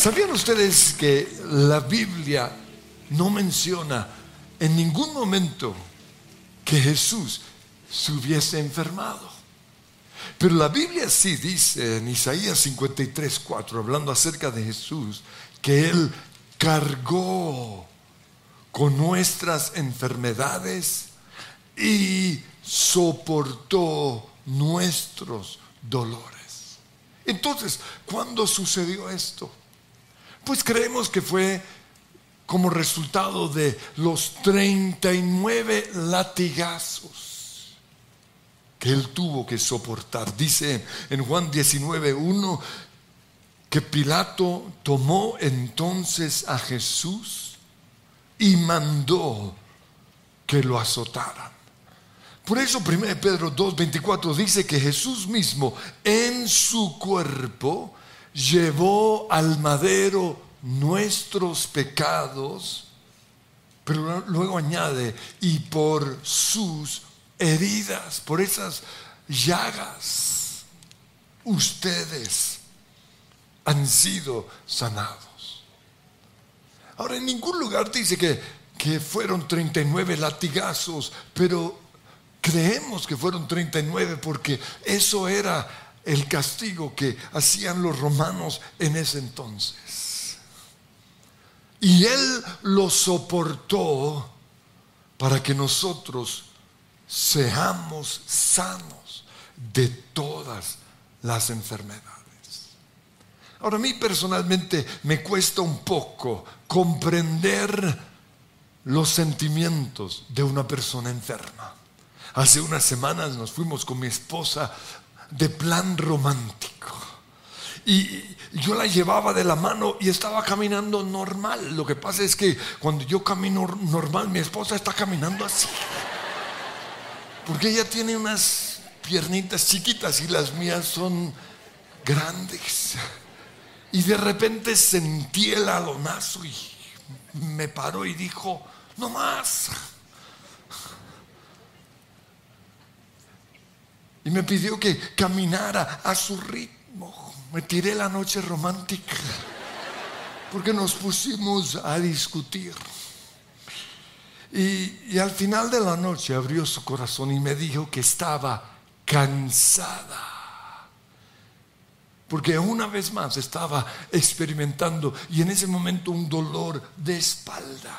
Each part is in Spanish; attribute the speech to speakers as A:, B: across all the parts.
A: ¿Sabían ustedes que la Biblia no menciona en ningún momento que Jesús se hubiese enfermado? Pero la Biblia sí dice en Isaías 53, 4, hablando acerca de Jesús, que Él cargó con nuestras enfermedades y soportó nuestros dolores. Entonces, ¿cuándo sucedió esto? Pues creemos que fue como resultado de los 39 latigazos que él tuvo que soportar. Dice en Juan 19, 1 que Pilato tomó entonces a Jesús y mandó que lo azotaran. Por eso 1 Pedro 2.24 dice que Jesús mismo en su cuerpo llevó al madero nuestros pecados, pero luego añade, y por sus heridas, por esas llagas, ustedes han sido sanados. Ahora, en ningún lugar dice que, que fueron 39 latigazos, pero creemos que fueron 39 porque eso era el castigo que hacían los romanos en ese entonces. Y Él lo soportó para que nosotros seamos sanos de todas las enfermedades. Ahora a mí personalmente me cuesta un poco comprender los sentimientos de una persona enferma. Hace unas semanas nos fuimos con mi esposa de plan romántico. Y yo la llevaba de la mano y estaba caminando normal. Lo que pasa es que cuando yo camino normal, mi esposa está caminando así. Porque ella tiene unas piernitas chiquitas y las mías son grandes. Y de repente sentí el alonazo y me paró y dijo, no más. Y me pidió que caminara a su ritmo. Me tiré la noche romántica porque nos pusimos a discutir. Y, al final de la noche abrió su corazón y me dijo que estaba cansada. Porque una vez más estaba experimentando y en ese momento un dolor de espalda.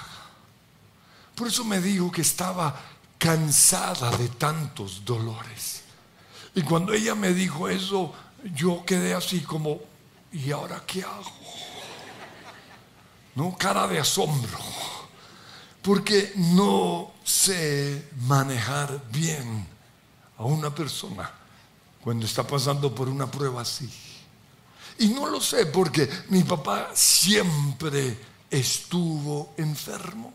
A: Por eso me dijo que estaba cansada de tantos dolores. Y cuando ella me dijo eso, yo quedé así como, ¿y ahora qué hago? No, cara de asombro. Porque no sé manejar bien a una persona cuando está pasando por una prueba así. Y no lo sé porque mi papá siempre estuvo enfermo.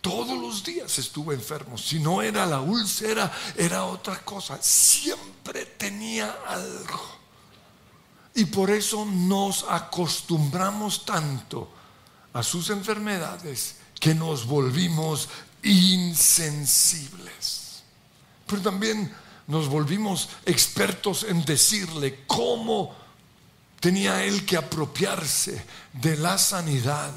A: Todos los días estuve enfermo. Si no era la úlcera, era otra cosa. Siempre tenía algo. Y por eso nos acostumbramos tanto a sus enfermedades que nos volvimos insensibles. Pero también nos volvimos expertos en decirle cómo tenía él que apropiarse de la sanidad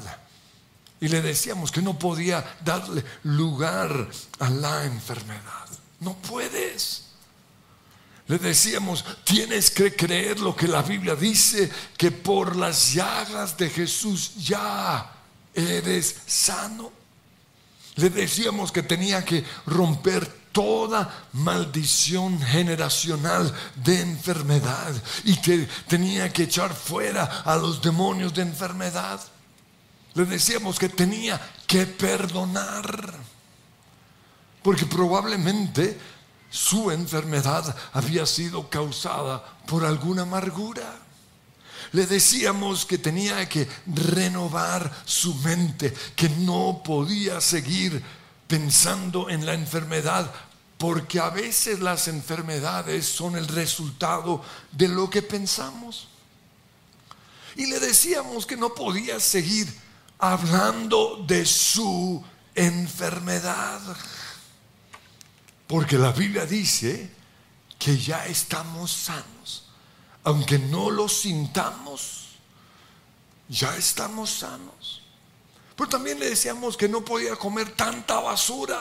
A: y le decíamos que no podía darle lugar a la enfermedad. No puedes. Le decíamos, tienes que creer lo que la Biblia dice, que por las llagas de Jesús ya eres sano. Le decíamos que tenía que romper toda maldición generacional de enfermedad y que tenía que echar fuera a los demonios de enfermedad. Le decíamos que tenía que perdonar, porque probablemente su enfermedad había sido causada por alguna amargura. Le decíamos que tenía que renovar su mente, que no podía seguir pensando en la enfermedad, porque a veces las enfermedades son el resultado de lo que pensamos. Y le decíamos que no podía seguir hablando de su enfermedad. Porque la Biblia dice que ya estamos sanos. Aunque no lo sintamos, ya estamos sanos. Pero también le decíamos que no podía comer tanta basura,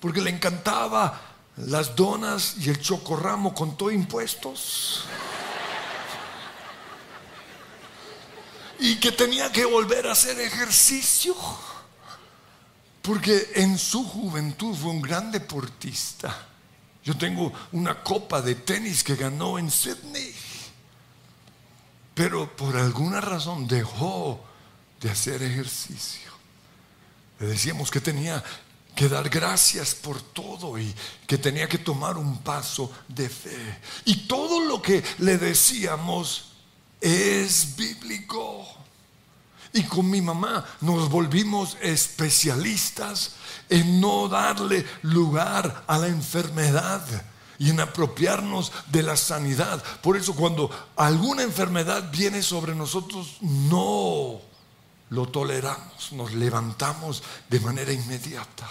A: porque le encantaba las donas y el chocorramo con todo impuestos. Y que tenía que volver a hacer ejercicio, porque en su juventud fue un gran deportista. Yo tengo una copa de tenis que ganó en Sydney, pero por alguna razón dejó de hacer ejercicio. Le decíamos que tenía que dar gracias por todo y que tenía que tomar un paso de fe. Y todo lo que le decíamos es bíblico. Y con mi mamá nos volvimos especialistas en no darle lugar a la enfermedad y en apropiarnos de la sanidad. Por eso cuando alguna enfermedad viene sobre nosotros, no lo toleramos, nos levantamos de manera inmediata.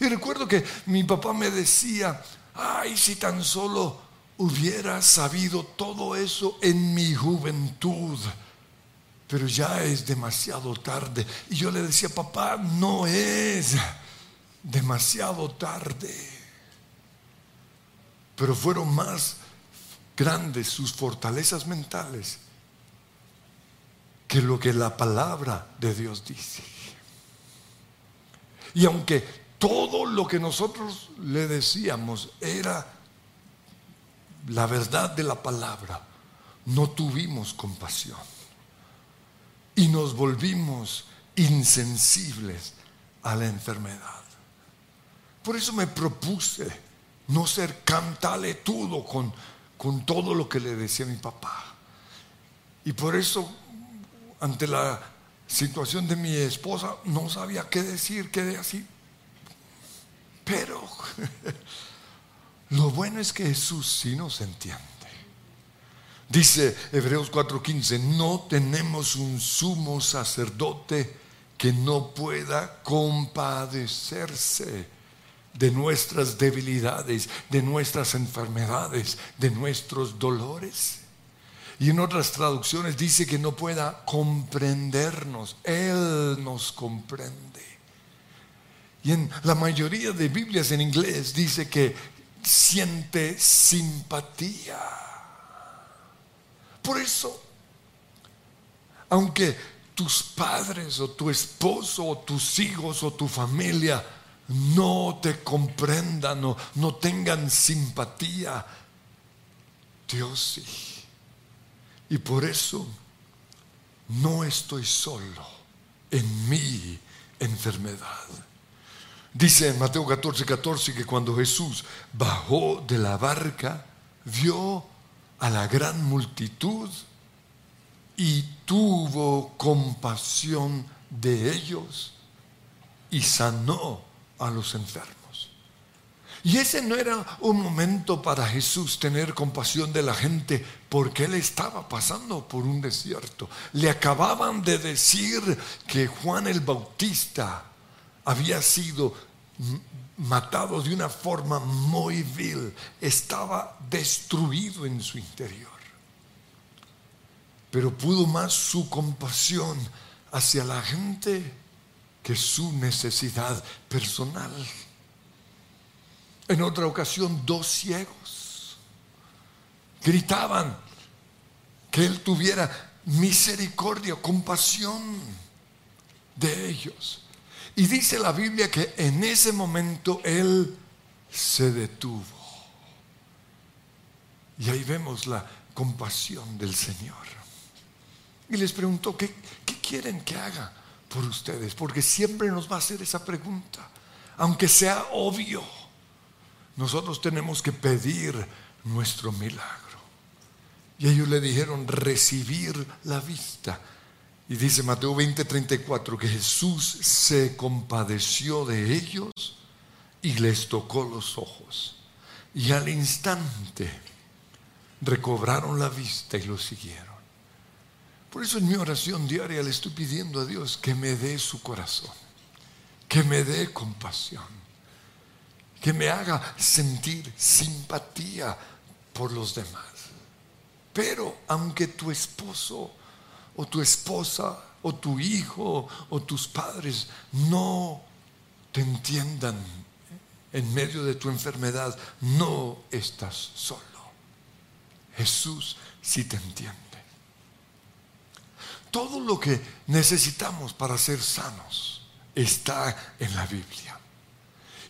A: Y recuerdo que mi papá me decía, ay, si tan solo hubiera sabido todo eso en mi juventud, pero ya es demasiado tarde. Y yo le decía, papá, no es demasiado tarde. Pero fueron más grandes sus fortalezas mentales que lo que la palabra de Dios dice. Y aunque todo lo que nosotros le decíamos era la verdad de la palabra, no tuvimos compasión y nos volvimos insensibles a la enfermedad. Por eso me propuse no ser cantaletudo con, con todo lo que le decía mi papá. Y por eso ante la situación de mi esposa, no sabía qué decir, quedé así. Pero lo bueno es que Jesús sí nos entiende. Dice Hebreos 4:15, no tenemos un sumo sacerdote que no pueda compadecerse de nuestras debilidades, de nuestras enfermedades, de nuestros dolores. Y en otras traducciones dice que no pueda comprendernos. Él nos comprende. Y en la mayoría de Biblias en inglés dice que siente simpatía. Por eso, aunque tus padres o tu esposo o tus hijos o tu familia no te comprendan o no tengan simpatía, Dios sí. Y por eso no estoy solo en mi enfermedad. Dice en Mateo 14, 14 que cuando Jesús bajó de la barca, vio a la gran multitud y tuvo compasión de ellos y sanó a los enfermos. Y ese no era un momento para Jesús tener compasión de la gente porque él estaba pasando por un desierto. Le acababan de decir que Juan el Bautista había sido matado de una forma muy vil, estaba destruido en su interior. Pero pudo más su compasión hacia la gente que su necesidad personal. En otra ocasión, dos ciegos gritaban que Él tuviera misericordia, compasión de ellos. Y dice la Biblia que en ese momento Él se detuvo. Y ahí vemos la compasión del Señor. Y les preguntó, ¿qué, ¿qué, quieren que haga por ustedes? Porque siempre nos va a hacer esa pregunta, aunque sea obvio nosotros tenemos que pedir nuestro milagro. Y ellos le dijeron recibir la vista. Y dice Mateo 20:34 que Jesús se compadeció de ellos y les tocó los ojos. Y al instante recobraron la vista y lo siguieron. Por eso en mi oración diaria le estoy pidiendo a Dios que me dé su corazón, que me dé compasión que me haga sentir simpatía por los demás. Pero aunque tu esposo o tu esposa o tu hijo o tus padres no te entiendan en medio de tu enfermedad, no estás solo. Jesús sí te entiende. Todo lo que necesitamos para ser sanos está en la Biblia.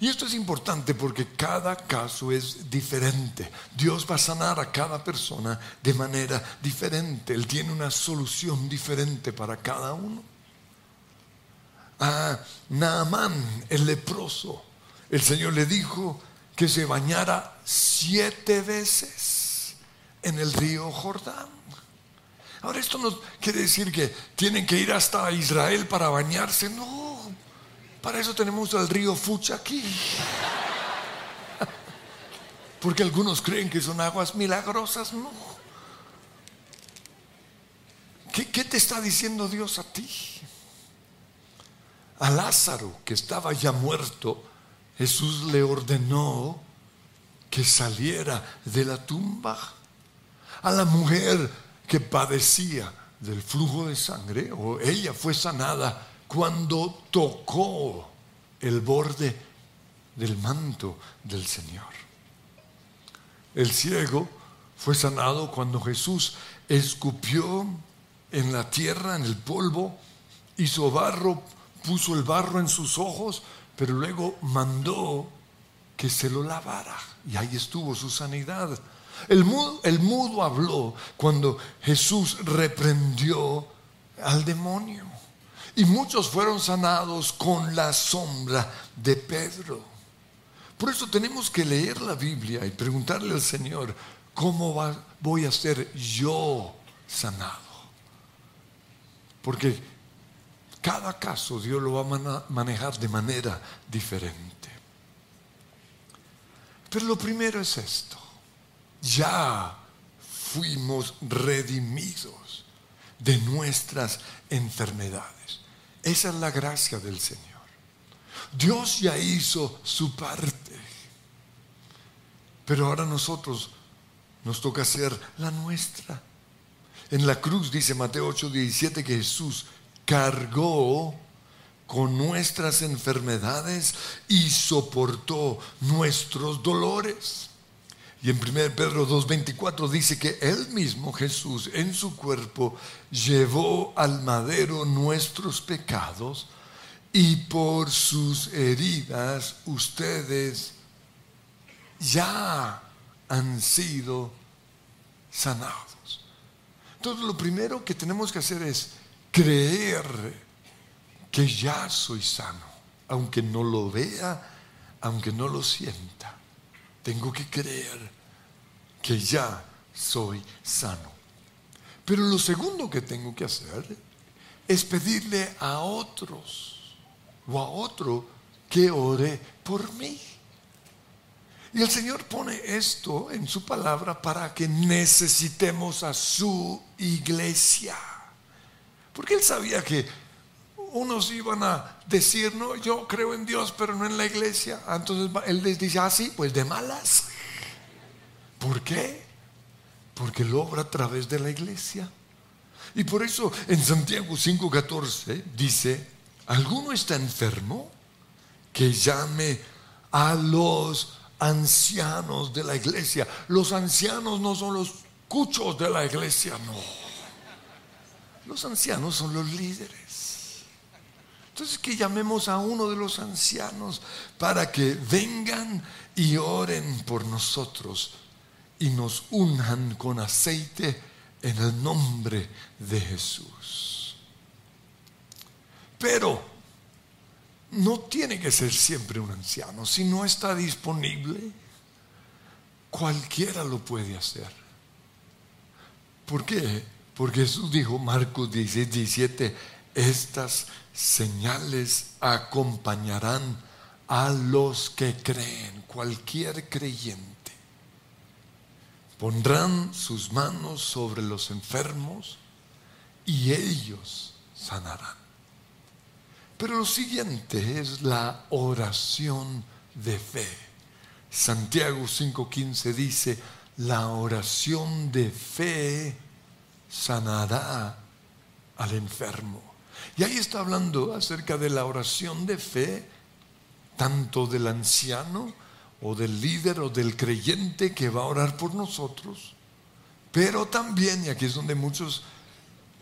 A: Y esto es importante porque cada caso es diferente. Dios va a sanar a cada persona de manera diferente. Él tiene una solución diferente para cada uno. A Naamán, el leproso, el Señor le dijo que se bañara siete veces en el río Jordán. Ahora esto no quiere decir que tienen que ir hasta Israel para bañarse, no. Para eso tenemos el río Fucha aquí. Porque algunos creen que son aguas milagrosas. No. ¿Qué, ¿Qué, te está diciendo Dios a ti? A Lázaro, que estaba ya muerto, Jesús le ordenó que saliera de la tumba. A la mujer que padecía del flujo de sangre, o ella fue sanada cuando tocó el borde del manto del Señor. El ciego fue sanado cuando Jesús escupió en la tierra, en el polvo, hizo barro, puso el barro en sus ojos, pero luego mandó que se lo lavara. Y ahí estuvo su sanidad. El mudo, el mudo habló cuando Jesús reprendió al demonio. Y muchos fueron sanados con la sombra de Pedro. Por eso tenemos que leer la Biblia y preguntarle al Señor, ¿cómo voy a ser yo sanado? Porque cada caso Dios lo va a manejar de manera diferente. Pero lo primero es esto. Ya fuimos redimidos de nuestras enfermedades. Esa es la gracia del Señor. Dios ya hizo su parte. Pero ahora nosotros nos toca hacer la nuestra. En la cruz dice Mateo 8, 17 que Jesús cargó con nuestras enfermedades y soportó nuestros dolores. Y en 1 Pedro 2.24 dice que Él mismo, Jesús, en su cuerpo, llevó al madero nuestros pecados y por sus heridas ustedes ya han sido sanados. Entonces lo primero que tenemos que hacer es creer que ya soy sano, aunque no lo vea, aunque no lo sienta. Tengo que creer que ya soy sano. Pero lo segundo que tengo que hacer es pedirle a otros o a otro que ore por mí. Y el Señor pone esto en su palabra para que necesitemos a su iglesia. Porque Él sabía que unos iban a decir, no, yo creo en Dios, pero no en la iglesia. Entonces Él les dice, ah, sí, pues de malas. ¿Por qué? Porque lo obra a través de la iglesia. Y por eso en Santiago 5:14 dice, ¿alguno está enfermo? Que llame a los ancianos de la iglesia. Los ancianos no son los cuchos de la iglesia, no. Los ancianos son los líderes. Entonces que llamemos a uno de los ancianos para que vengan y oren por nosotros y nos unjan con aceite en el nombre de Jesús. Pero no tiene que ser siempre un anciano. Si no está disponible, cualquiera lo puede hacer. ¿Por qué? Porque Jesús dijo, Marcos 16, 17, estas señales acompañarán a los que creen, cualquier creyente. Pondrán sus manos sobre los enfermos y ellos sanarán. Pero lo siguiente es la oración de fe. Santiago 5:15 dice, la oración de fe sanará al enfermo. Y ahí está hablando acerca de la oración de fe, tanto del anciano o del líder o del creyente que va a orar por nosotros, pero también, y aquí es donde muchos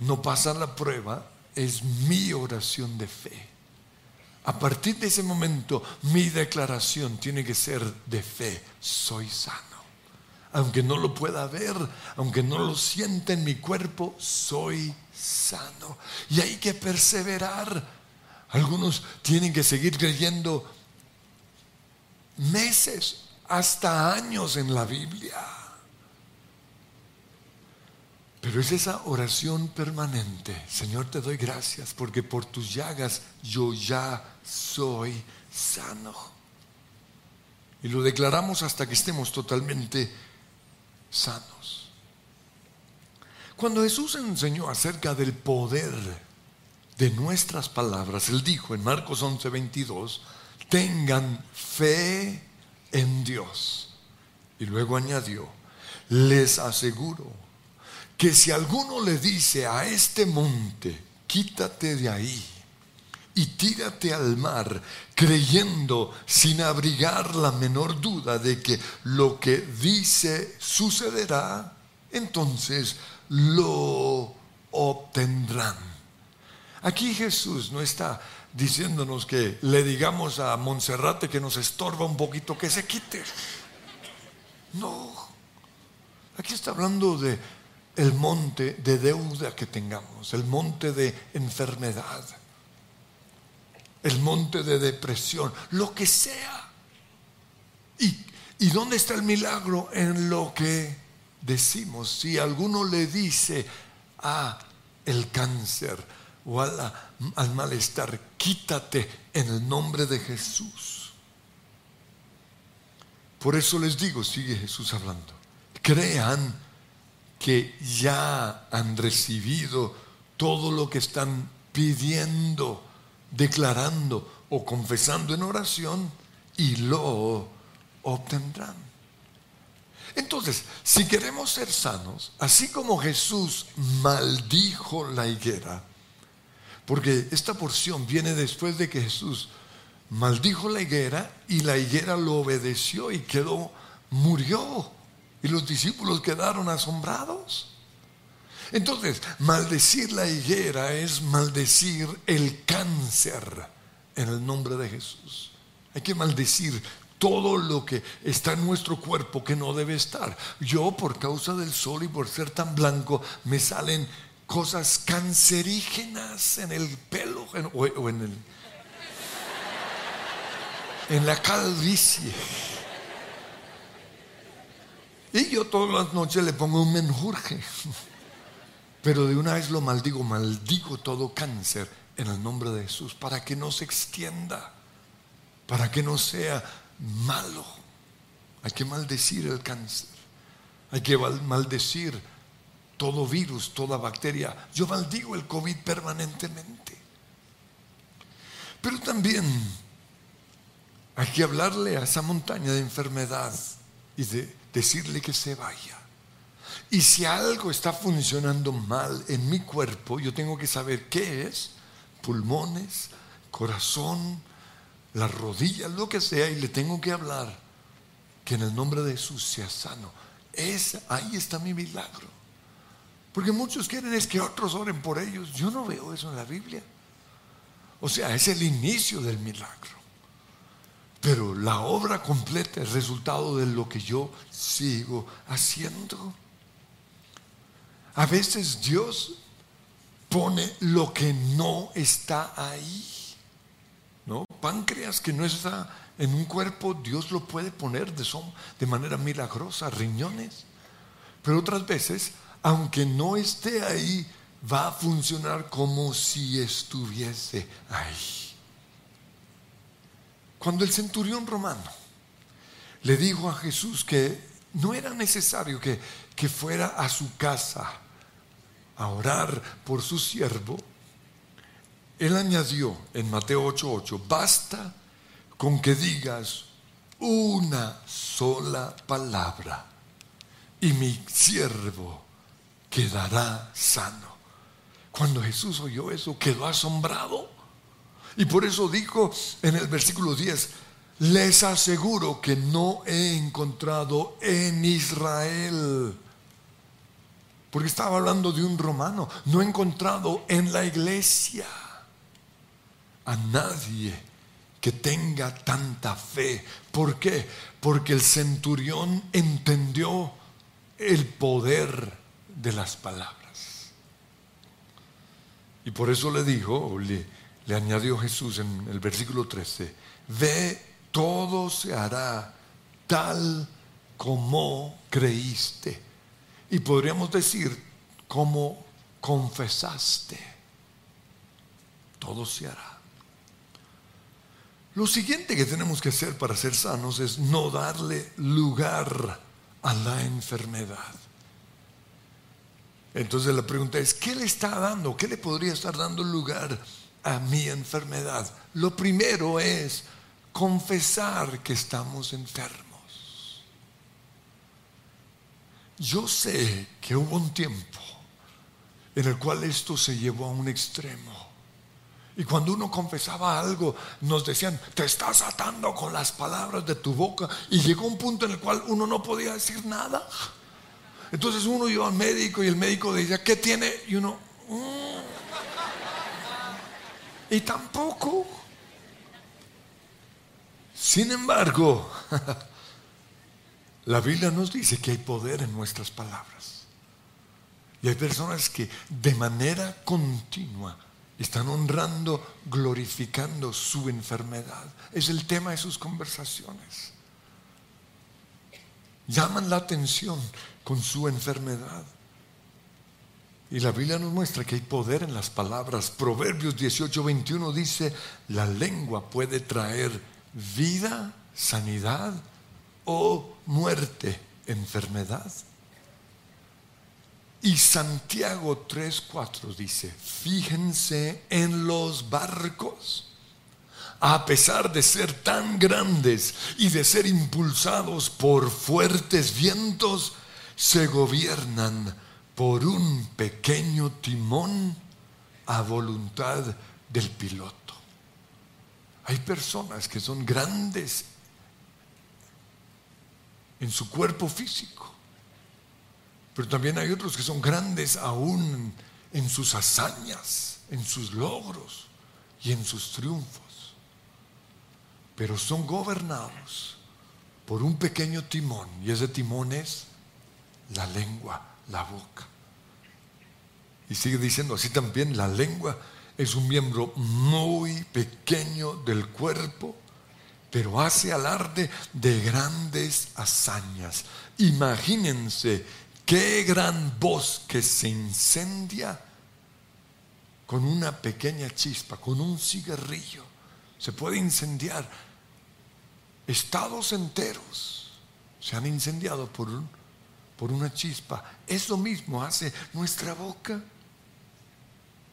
A: no pasan la prueba, es mi oración de fe. A partir de ese momento, mi declaración tiene que ser de fe. Soy sano. Aunque no lo pueda ver, aunque no lo sienta en mi cuerpo, soy sano. Y hay que perseverar. Algunos tienen que seguir creyendo meses, hasta años en la Biblia. Pero es esa oración permanente. Señor, te doy gracias porque por tus llagas yo ya soy sano. Y lo declaramos hasta que estemos totalmente sanos. Cuando Jesús enseñó acerca del poder de nuestras palabras, Él dijo en Marcos 11:22, tengan fe en Dios. Y luego añadió, les aseguro que si alguno le dice a este monte, quítate de ahí y tírate al mar, creyendo sin abrigar la menor duda de que lo que dice sucederá, entonces lo obtendrán. Aquí Jesús no está diciéndonos que le digamos a Monserrate que nos estorba un poquito, que se quite. No. Aquí está hablando de el monte de deuda que tengamos, el monte de enfermedad, el monte de depresión, lo que sea. ¿Y, ¿Y dónde está el milagro? En lo que decimos. Si alguno le dice a el cáncer o al malestar, quítate en el nombre de Jesús. Por eso les digo, sigue Jesús hablando, crean que ya han recibido todo lo que están pidiendo, declarando o confesando en oración y lo obtendrán. Entonces, si queremos ser sanos, así como Jesús maldijo la higuera, porque esta porción viene después de que Jesús maldijo la higuera y la higuera lo obedeció y quedó, murió. Y los discípulos quedaron asombrados. Entonces, maldecir la higuera es maldecir el cáncer en el nombre de Jesús. Hay que maldecir todo lo que está en nuestro cuerpo que no debe estar. Yo, por causa del sol y por ser tan blanco, me salen cosas cancerígenas en el pelo o, en el en la calvicie. Y yo todas las noches le pongo un menjurje. Pero de una vez lo maldigo, maldigo todo cáncer en el nombre de Jesús para que no se extienda, para que no sea malo. Hay que maldecir el cáncer, hay que maldecir todo virus, toda bacteria. Yo maldigo el COVID permanentemente. Pero también hay que hablarle a esa montaña de enfermedad y de decirle que se vaya. Y si algo está funcionando mal en mi cuerpo, yo tengo que saber qué es, pulmones, corazón, las rodillas, lo que sea, y le tengo que hablar que en el nombre de Jesús sea sano. Es, ahí está mi milagro. Porque muchos quieren es que otros oren por ellos. Yo no veo eso en la Biblia. O sea, es el inicio del milagro. Pero la obra completa es resultado de lo que yo sigo haciendo. A veces Dios pone lo que no está ahí. Páncreas que no está en un cuerpo, Dios lo puede poner de, de manera milagrosa, riñones. Pero otras veces, aunque no esté ahí, va a funcionar como si estuviese ahí. Cuando el centurión romano le dijo a Jesús que no era necesario que, que fuera a su casa a orar por su siervo, él añadió en Mateo 8:8, basta con que digas una sola palabra y mi siervo quedará sano. Cuando Jesús oyó eso, quedó asombrado. Y por eso dijo en el versículo 10, les aseguro que no he encontrado en Israel, porque estaba hablando de un romano, no he encontrado en la iglesia a nadie que tenga tanta fe. ¿Por qué? Porque el centurión entendió el poder de las palabras. Y por eso le dijo, le, le añadió Jesús en el versículo 13, ve, todo se hará tal como creíste. Y podríamos decir, como confesaste, todo se hará. Lo siguiente que tenemos que hacer para ser sanos es no darle lugar a la enfermedad. Entonces la pregunta es, ¿qué le está dando? ¿Qué le podría estar dando lugar a mi enfermedad? Lo primero es confesar que estamos enfermos. Yo sé que hubo un tiempo en el cual esto se llevó a un extremo. Y cuando uno confesaba algo, nos decían, te estás atando con las palabras de tu boca. Y llegó un punto en el cual uno no podía decir nada. Entonces uno iba al médico y el médico decía, ¿qué tiene? Y uno, mm". y tampoco. Sin embargo, la Biblia nos dice que hay poder en nuestras palabras. Y hay personas que de manera continua están honrando, glorificando su enfermedad. Es el tema de sus conversaciones. Llaman la atención con su enfermedad. Y la Biblia nos muestra que hay poder en las palabras. Proverbios 18, 21 dice, la lengua puede traer vida, sanidad o muerte, enfermedad. Y Santiago 3:4 dice, fíjense en los barcos. A pesar de ser tan grandes y de ser impulsados por fuertes vientos, se gobiernan por un pequeño timón a voluntad del piloto. Hay personas que son grandes en su cuerpo físico pero también hay otros que son grandes aún en sus hazañas, en sus logros y en sus triunfos. Pero son gobernados por un pequeño timón y ese timón es la lengua, la boca. Y sigue diciendo así también, la lengua es un miembro muy pequeño del cuerpo, pero hace alarde de grandes hazañas. Imagínense Qué gran voz que se incendia con una pequeña chispa, con un cigarrillo. Se puede incendiar. Estados enteros se han incendiado por, por una chispa. Eso mismo hace nuestra boca.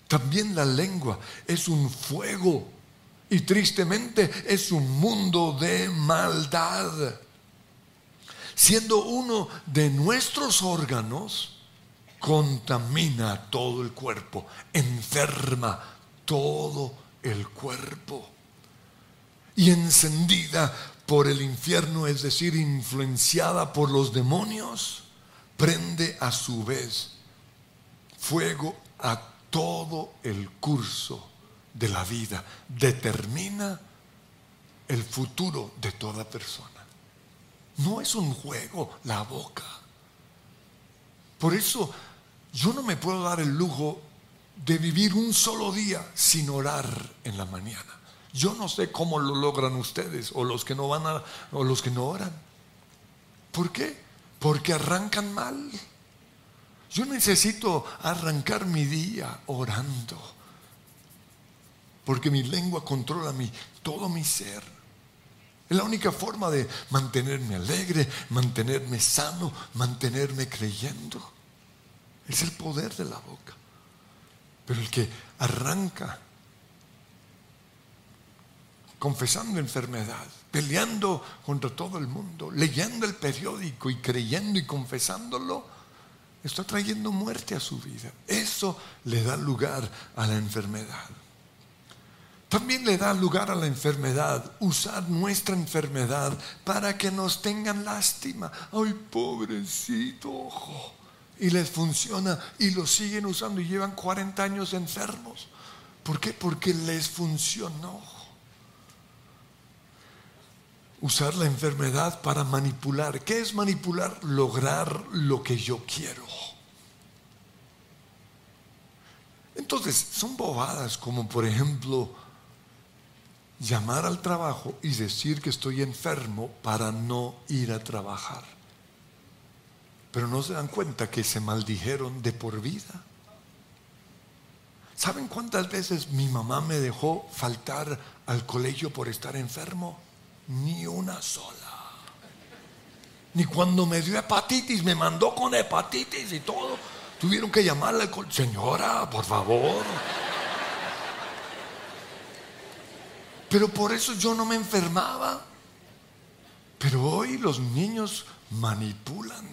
A: También la lengua es un fuego y tristemente es un mundo de maldad siendo uno de nuestros órganos, contamina todo el cuerpo, enferma todo el cuerpo. Y encendida por el infierno, es decir, influenciada por los demonios, prende a su vez fuego a todo el curso de la vida, determina el futuro de toda persona. No es un juego la boca. Por eso yo no me puedo dar el lujo de vivir un solo día sin orar en la mañana. Yo no sé cómo lo logran ustedes o los que no van a o los que no oran. ¿Por qué? Porque arrancan mal. Yo necesito arrancar mi día orando. Porque mi lengua controla mi, todo mi ser. Es la única forma de mantenerme alegre, mantenerme sano, mantenerme creyendo. Es el poder de la boca. Pero el que arranca confesando enfermedad, peleando contra todo el mundo, leyendo el periódico y creyendo y confesándolo, está trayendo muerte a su vida. Eso le da lugar a la enfermedad. También le da lugar a la enfermedad usar nuestra enfermedad para que nos tengan lástima. Ay, pobrecito, Y les funciona y lo siguen usando y llevan 40 años enfermos. ¿Por qué? Porque les funcionó. Usar la enfermedad para manipular. ¿Qué es manipular? Lograr lo que yo quiero. Entonces, son bobadas como por ejemplo llamar al trabajo y decir que estoy enfermo para no ir a trabajar. Pero no se dan cuenta que se maldijeron de por vida. ¿Saben cuántas veces mi mamá me dejó faltar al colegio por estar enfermo? Ni una sola. Ni cuando me dio hepatitis, me mandó con hepatitis y todo. Tuvieron que llamarle al Señora, por favor. Pero por eso yo no me enfermaba. Pero hoy los niños manipulan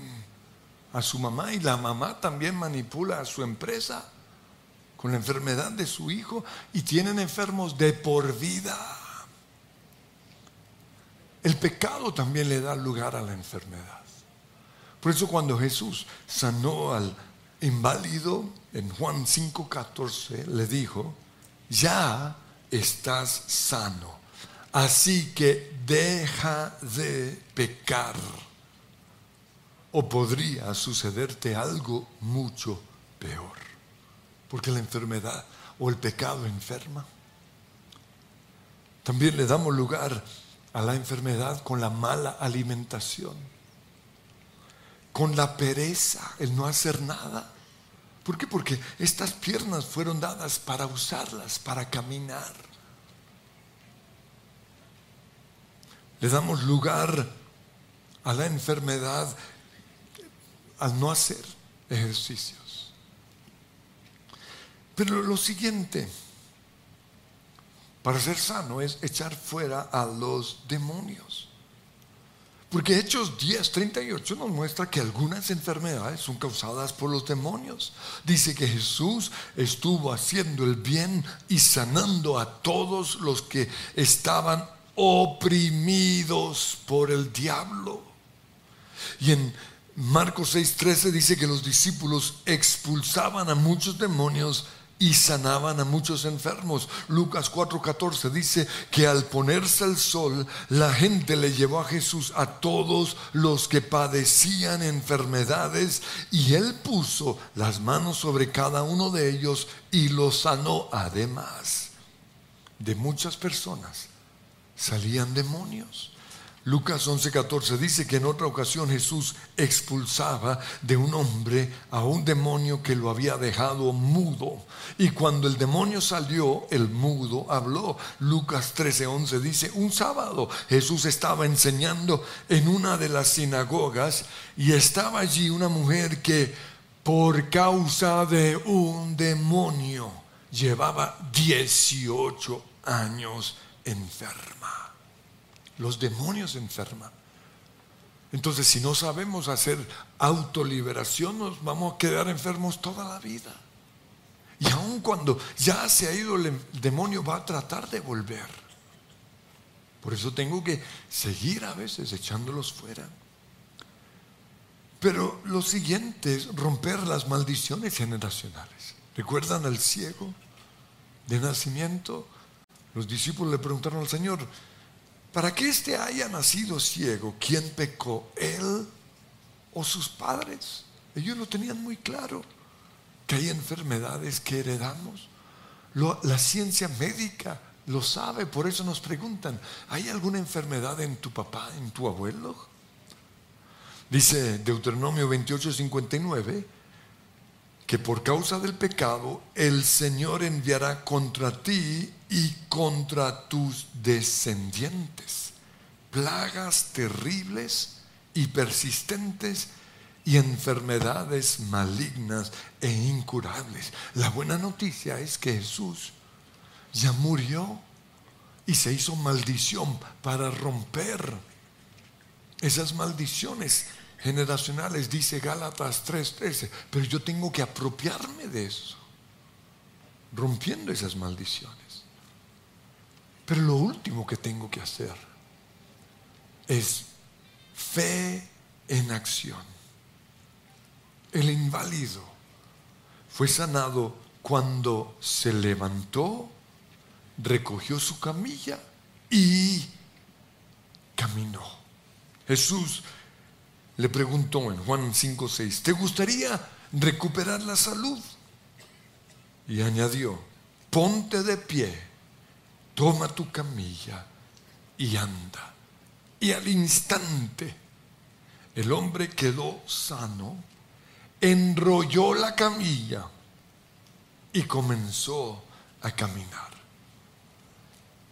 A: a su mamá y la mamá también manipula a su empresa con la enfermedad de su hijo y tienen enfermos de por vida. El pecado también le da lugar a la enfermedad. Por eso cuando Jesús sanó al inválido en Juan 5:14 le dijo, ya estás sano. Así que deja de pecar. O podría sucederte algo mucho peor. Porque la enfermedad o el pecado enferma. También le damos lugar a la enfermedad con la mala alimentación, con la pereza, el no hacer nada. ¿Por qué? Porque estas piernas fueron dadas para usarlas, para caminar. Le damos lugar a la enfermedad al no hacer ejercicios. Pero lo siguiente, para ser sano, es echar fuera a los demonios. Porque Hechos 10, 38 nos muestra que algunas enfermedades son causadas por los demonios. Dice que Jesús estuvo haciendo el bien y sanando a todos los que estaban oprimidos por el diablo. Y en Marcos 6:13 dice que los discípulos expulsaban a muchos demonios y sanaban a muchos enfermos. Lucas 4:14 dice que al ponerse el sol, la gente le llevó a Jesús a todos los que padecían enfermedades y él puso las manos sobre cada uno de ellos y los sanó. Además de muchas personas salían demonios. Lucas 11:14 dice que en otra ocasión Jesús expulsaba de un hombre a un demonio que lo había dejado mudo. Y cuando el demonio salió, el mudo habló. Lucas 13:11 dice, un sábado Jesús estaba enseñando en una de las sinagogas y estaba allí una mujer que por causa de un demonio llevaba 18 años enferma. Los demonios enferman. Entonces, si no sabemos hacer autoliberación, nos vamos a quedar enfermos toda la vida. Y aun cuando ya se ha ido el demonio, va a tratar de volver. Por eso tengo que seguir a veces echándolos fuera. Pero lo siguiente es romper las maldiciones generacionales. ¿Recuerdan al ciego de nacimiento? Los discípulos le preguntaron al Señor, para que éste haya nacido ciego, ¿quién pecó? ¿Él o sus padres? Ellos lo tenían muy claro, que hay enfermedades que heredamos. la ciencia médica lo sabe, por eso nos preguntan, ¿hay alguna enfermedad en tu papá, en tu abuelo? Dice Deuteronomio 28, 59, que por causa del pecado el Señor enviará contra ti y contra tus descendientes plagas terribles y persistentes y enfermedades malignas e incurables. La buena noticia es que Jesús ya murió y se hizo maldición para romper esas maldiciones generacionales, dice Gálatas 3:13, pero yo tengo que apropiarme de eso, rompiendo esas maldiciones. Pero lo último que tengo que hacer es fe en acción. El inválido fue sanado cuando se levantó, recogió su camilla y caminó. Jesús le preguntó en Juan 5:6, ¿te gustaría recuperar la salud? Y añadió, ponte de pie, toma tu camilla y anda. Y al instante el hombre quedó sano, enrolló la camilla y comenzó a caminar.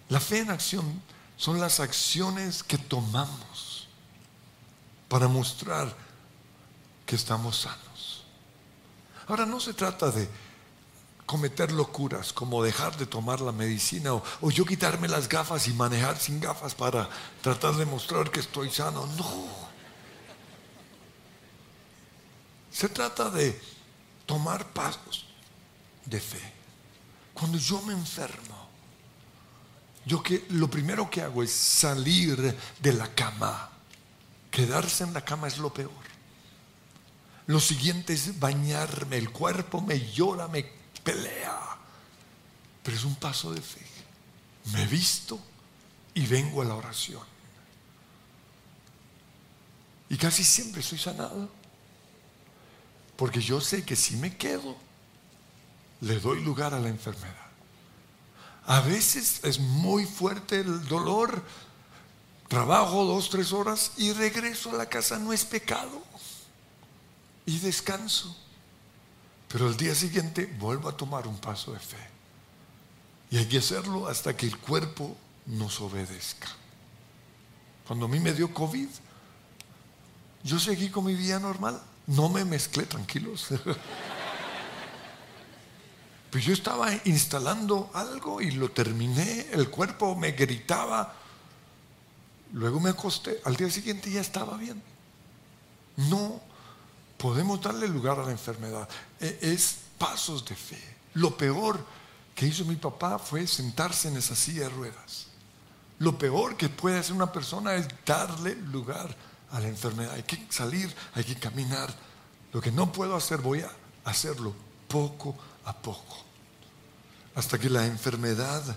A: La fe en acción son las acciones que tomamos para mostrar que estamos sanos. Ahora no se trata de cometer locuras como dejar de tomar la medicina o, o, yo quitarme las gafas y manejar sin gafas para tratar de mostrar que estoy sano. No. Se trata de tomar pasos de fe. Cuando yo me enfermo, yo que lo primero que hago es salir de la cama. Quedarse en la cama es lo peor. Lo siguiente es bañarme, el cuerpo me llora, me pelea. Pero es un paso de fe. Me visto y vengo a la oración. Y casi siempre soy sanado. Porque yo sé que si me quedo, le doy lugar a la enfermedad. A veces es muy fuerte el dolor, trabajo dos, tres horas y regreso a la casa, no es pecado. Y descanso. Pero el día siguiente vuelvo a tomar un paso de fe. Y hay que hacerlo hasta que el cuerpo nos obedezca. Cuando a mí me dio COVID, yo seguí con mi vida normal. No me mezclé, tranquilos. Pues yo estaba instalando algo y lo terminé, el cuerpo me gritaba, luego me acosté, al día siguiente ya estaba bien. No podemos darle lugar a la enfermedad, es pasos de fe. Lo peor que hizo mi papá fue sentarse en esa silla de ruedas. Lo peor que puede hacer una persona es darle lugar a la enfermedad. Hay que salir, hay que caminar. Lo que no puedo hacer, voy a hacerlo poco a poco. Hasta que la enfermedad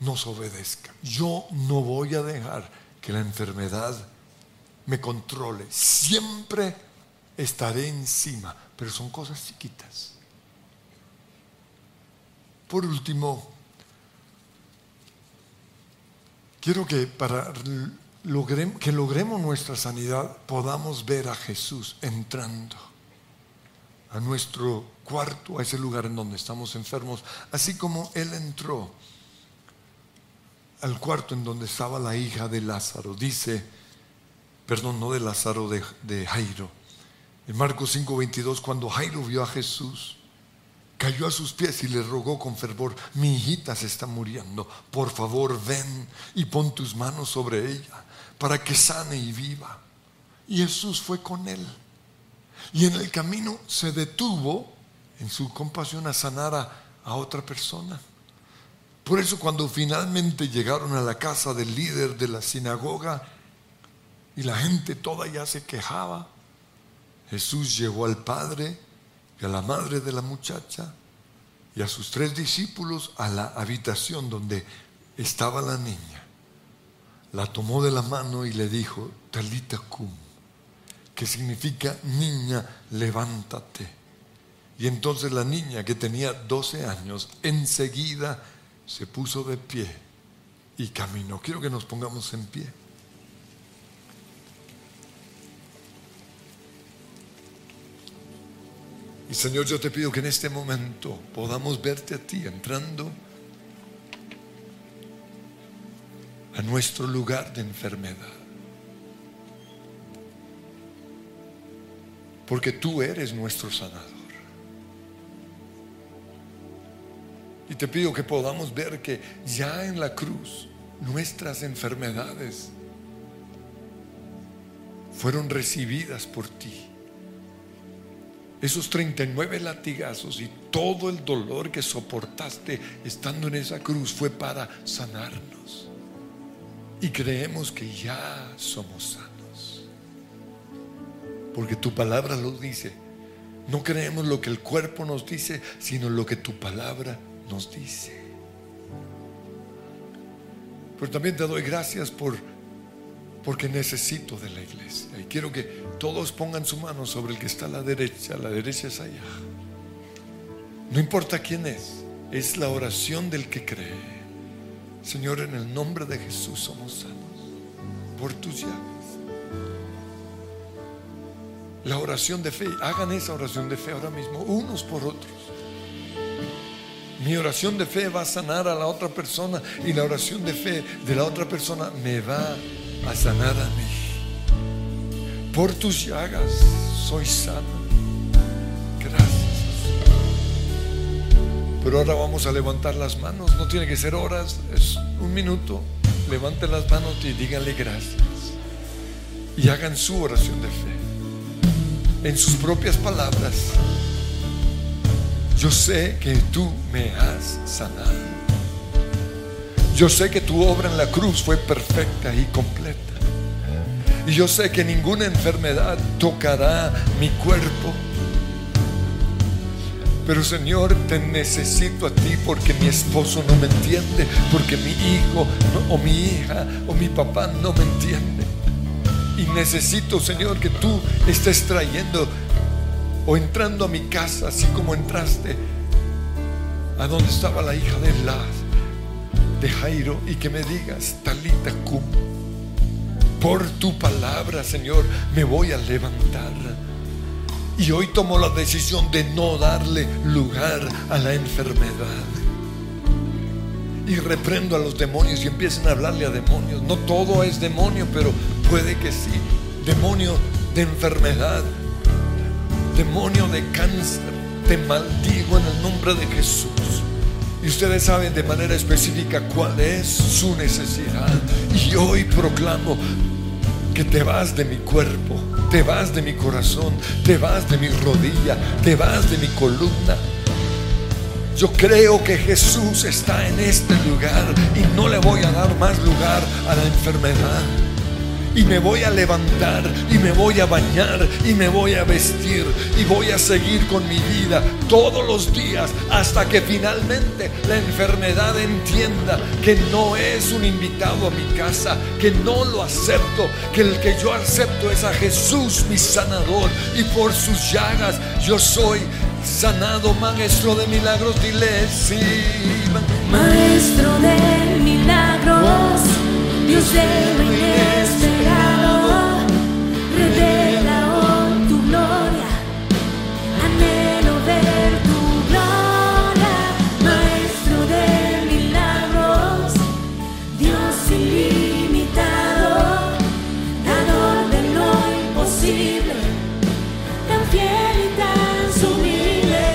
A: nos obedezca. Yo no voy a dejar que la enfermedad me controle. Siempre estaré encima, pero son cosas chiquitas. Por último, quiero que para que logremos nuestra sanidad, podamos ver a Jesús entrando a nuestro cuarto, a ese lugar en donde estamos enfermos, así como Él entró al cuarto en donde estaba la hija de Lázaro. Dice, perdón, no de Lázaro, de, de Jairo. En Marcos 5:22, cuando Jairo vio a Jesús, cayó a sus pies y le rogó con fervor, mi hijita se está muriendo, por favor ven y pon tus manos sobre ella para que sane y viva. Y Jesús fue con él. Y en el camino se detuvo en su compasión a sanar a, otra persona. Por eso cuando finalmente llegaron a la casa del líder de la sinagoga y la gente toda ya se quejaba, Jesús llevó al padre y a la madre de la muchacha y a sus tres discípulos a la habitación donde estaba la niña la tomó de la mano y le dijo, Talita cum, que significa niña, levántate. Y entonces la niña que tenía 12 años enseguida se puso de pie y caminó. Quiero que nos pongamos en pie. Y Señor, yo te pido que en este momento podamos verte a ti entrando a nuestro lugar de enfermedad. Porque tú eres nuestro sanador. Y te pido que podamos ver que ya en la cruz nuestras enfermedades fueron recibidas por ti. Esos 39 latigazos y todo el dolor que soportaste estando en esa cruz fue para sanarnos. Y creemos que ya somos sanos. Porque tu palabra lo dice. No creemos lo que el cuerpo nos dice, sino lo que tu palabra nos dice. Pero también te doy gracias por porque necesito de la iglesia. Y quiero que todos pongan su mano sobre el que está a la derecha. La derecha es allá. No importa quién es, es la oración del que cree. Señor, en el nombre de Jesús somos sanos por tus llaves. La oración de fe, hagan esa oración de fe ahora mismo, unos por otros. Mi oración de fe va a sanar a la otra persona y la oración de fe de la otra persona me va a a mí. Por tus llagas soy sano. Gracias. Pero ahora vamos a levantar las manos. No tiene que ser horas, es un minuto. Levanten las manos y díganle gracias. Y hagan su oración de fe. En sus propias palabras. Yo sé que tú me has sanado. Yo sé que tu obra en la cruz fue perfecta y completa. Y yo sé que ninguna enfermedad tocará mi cuerpo. Pero Señor, te necesito a ti porque mi esposo no me entiende, porque mi hijo o mi hija o mi papá no me entiende. Y necesito, Señor, que tú estés trayendo o entrando a mi casa, así como entraste a donde estaba la hija de Laz de Jairo y que me digas, Talita cum, por tu palabra, Señor, me voy a levantar. Y hoy tomo la decisión de no darle lugar a la enfermedad. Y reprendo a los demonios y empiecen a hablarle a demonios. No todo es demonio, pero puede que sí. Demonio de enfermedad, demonio de cáncer, te maldigo en el nombre de Jesús. Y ustedes saben de manera específica cuál es su necesidad. Y hoy proclamo que te vas de mi cuerpo, te vas de mi corazón, te vas de mi rodilla, te vas de mi columna. Yo creo que Jesús está en este lugar y no le voy a dar más lugar a la enfermedad y me voy a levantar y me voy a bañar y me voy a vestir y voy a seguir con mi vida todos los días hasta que finalmente la enfermedad entienda que no es un invitado a mi casa, que no lo acepto, que el que yo acepto es a Jesús mi sanador y por sus llagas yo soy sanado, maestro de milagros, dile sí.
B: Maestro de milagros, Dios de lo inesperado, revela hoy tu gloria, anhelo ver tu gloria, Maestro de milagros, Dios ilimitado, dador de lo imposible, tan fiel y tan sublime.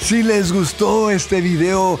A: Si les gustó este video,